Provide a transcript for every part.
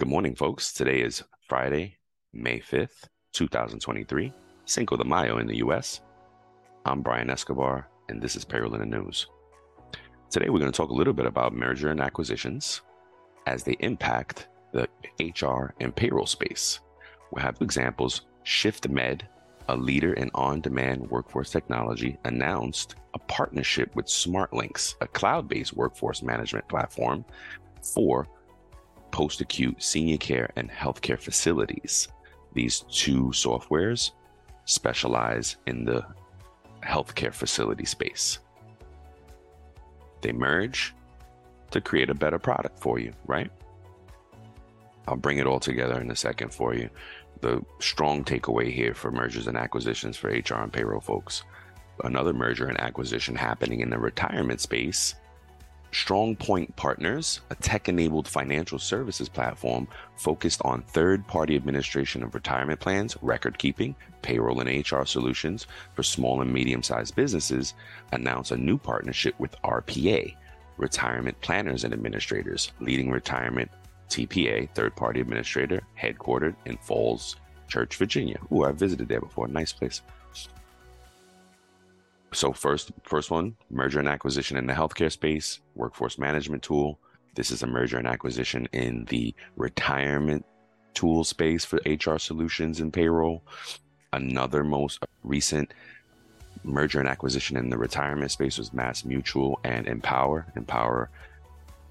Good morning, folks. Today is Friday, May 5th, 2023, Cinco de Mayo in the US. I'm Brian Escobar, and this is Payroll in News. Today, we're going to talk a little bit about merger and acquisitions as they impact the HR and payroll space. We'll have examples. ShiftMed, a leader in on demand workforce technology, announced a partnership with SmartLinx, a cloud based workforce management platform for post acute senior care and healthcare facilities. These two softwares specialize in the healthcare facility space. They merge to create a better product for you, right? I'll bring it all together in a second for you. The strong takeaway here for mergers and acquisitions for HR and payroll folks. Another merger and acquisition happening in the retirement space Strong Point Partners, a tech enabled financial services platform focused on third party administration of retirement plans, record keeping, payroll, and HR solutions for small and medium sized businesses, announced a new partnership with RPA, Retirement Planners and Administrators, leading retirement TPA, third party administrator, headquartered in Falls Church, Virginia. Ooh, I visited there before. Nice place so first first one merger and acquisition in the healthcare space workforce management tool. This is a merger and acquisition in the retirement tool space for hr solutions and payroll. Another most recent merger and acquisition in the retirement space was MassMutual and empower. Empower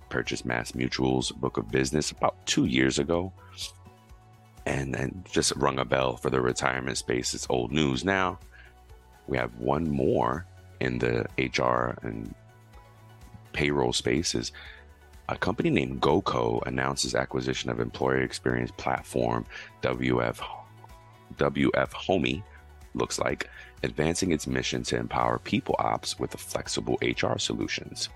purchased MassMutual's book of business about two years ago. And then just rung a bell for the retirement space. It's old news now we have one more in the HR and payroll spaces. A company named GoCo announces acquisition of employer experience platform WF WFHomie looks like advancing its mission to empower people ops with flexible HR solutions.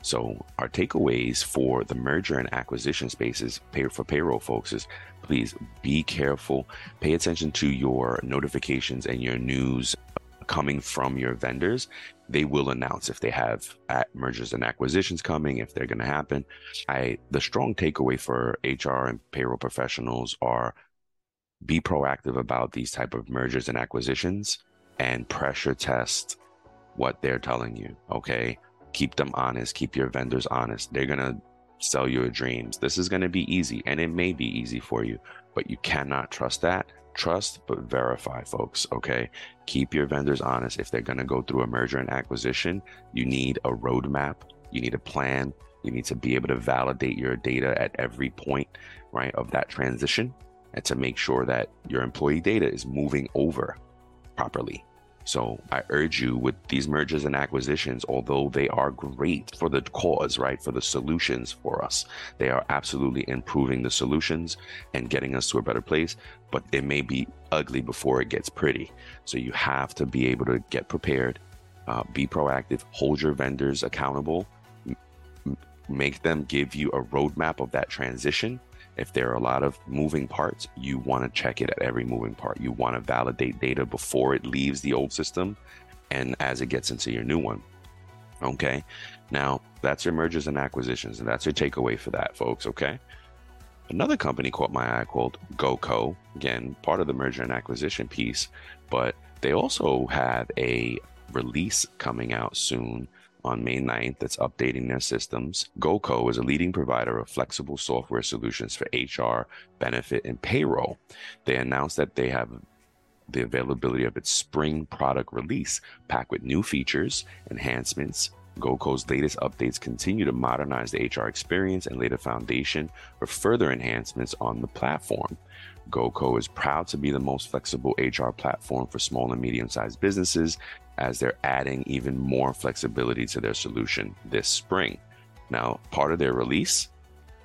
So our takeaways for the merger and acquisition spaces pay for payroll folks is please be careful, pay attention to your notifications and your news coming from your vendors, they will announce if they have uh, mergers and acquisitions coming, if they're going to happen. I the strong takeaway for HR and payroll professionals are be proactive about these type of mergers and acquisitions and pressure test what they're telling you, okay? Keep them honest, keep your vendors honest. They're going to sell your dreams. This is going to be easy and it may be easy for you, but you cannot trust that Trust but verify, folks. Okay. Keep your vendors honest. If they're going to go through a merger and acquisition, you need a roadmap, you need a plan, you need to be able to validate your data at every point, right, of that transition and to make sure that your employee data is moving over properly. So I urge you with these mergers and acquisitions, although they are great for the cause, right? For the solutions for us, they are absolutely improving the solutions and getting us to a better place, but it may be ugly before it gets pretty. So you have to be able to get prepared, uh, be proactive, hold your vendors accountable, m- make them give you a roadmap of that transition if there are a lot of moving parts, you want to check it at every moving part. You want to validate data before it leaves the old system and as it gets into your new one. Okay. Now, that's your mergers and acquisitions, and that's your takeaway for that, folks. Okay. Another company caught my eye called GoCo. Again, part of the merger and acquisition piece, but they also have a release coming out soon on May 9th that's updating their systems. GoCo is a leading provider of flexible software solutions for HR, benefit, and payroll. They announced that they have the availability of its spring product release packed with new features, enhancements. GoCo's latest updates continue to modernize the HR experience and lay the foundation for further enhancements on the platform. GoCo is proud to be the most flexible HR platform for small and medium sized businesses as they're adding even more flexibility to their solution this spring. Now, part of their release,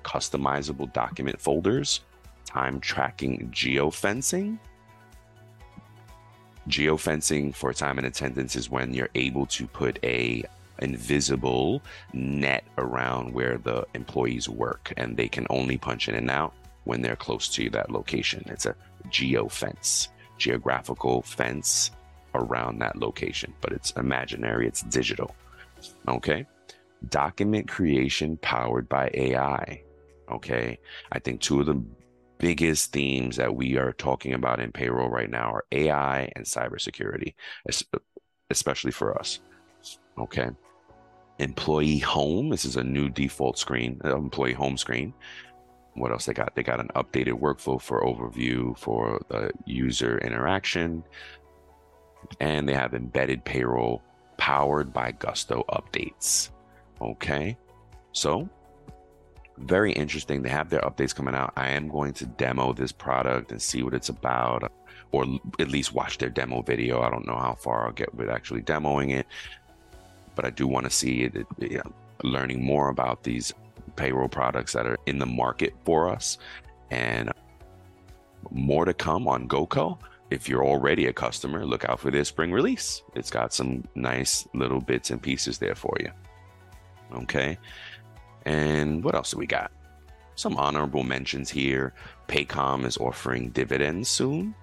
customizable document folders, time tracking geofencing. Geofencing for time and attendance is when you're able to put a invisible net around where the employees work and they can only punch in and out when they're close to that location. It's a geo fence, geographical fence around that location, but it's imaginary, it's digital. Okay. Document creation powered by AI. Okay. I think two of the biggest themes that we are talking about in payroll right now are AI and cybersecurity, especially for us. Okay. Employee home. This is a new default screen, uh, employee home screen. What else they got? They got an updated workflow for overview for the user interaction. And they have embedded payroll powered by Gusto updates. Okay. So very interesting. They have their updates coming out. I am going to demo this product and see what it's about, or at least watch their demo video. I don't know how far I'll get with actually demoing it, but I do want to see it, you know, learning more about these payroll products that are in the market for us, and more to come on GoCo. If you're already a customer, look out for their spring release. It's got some nice little bits and pieces there for you. Okay. And what else do we got? Some honorable mentions here. Paycom is offering dividends soon.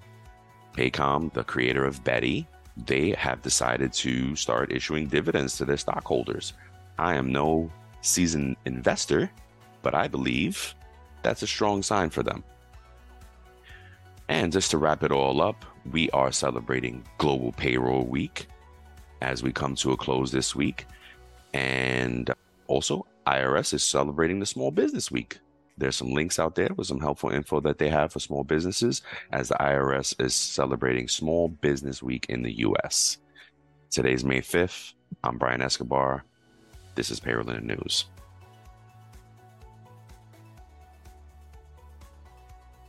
Paycom, the creator of Beti, they have decided to start issuing dividends to their stockholders. I am no seasoned investor, but I believe that's a strong sign for them. And just to wrap it all up, we are celebrating Global Payroll Week as we come to a close this week. And also, IRS is celebrating the Small Business Week. There's some links out there with some helpful info that they have for small businesses as the IRS is celebrating Small Business Week in the US. Today's May 5th. I'm Brian Escobar. This is Payroll News.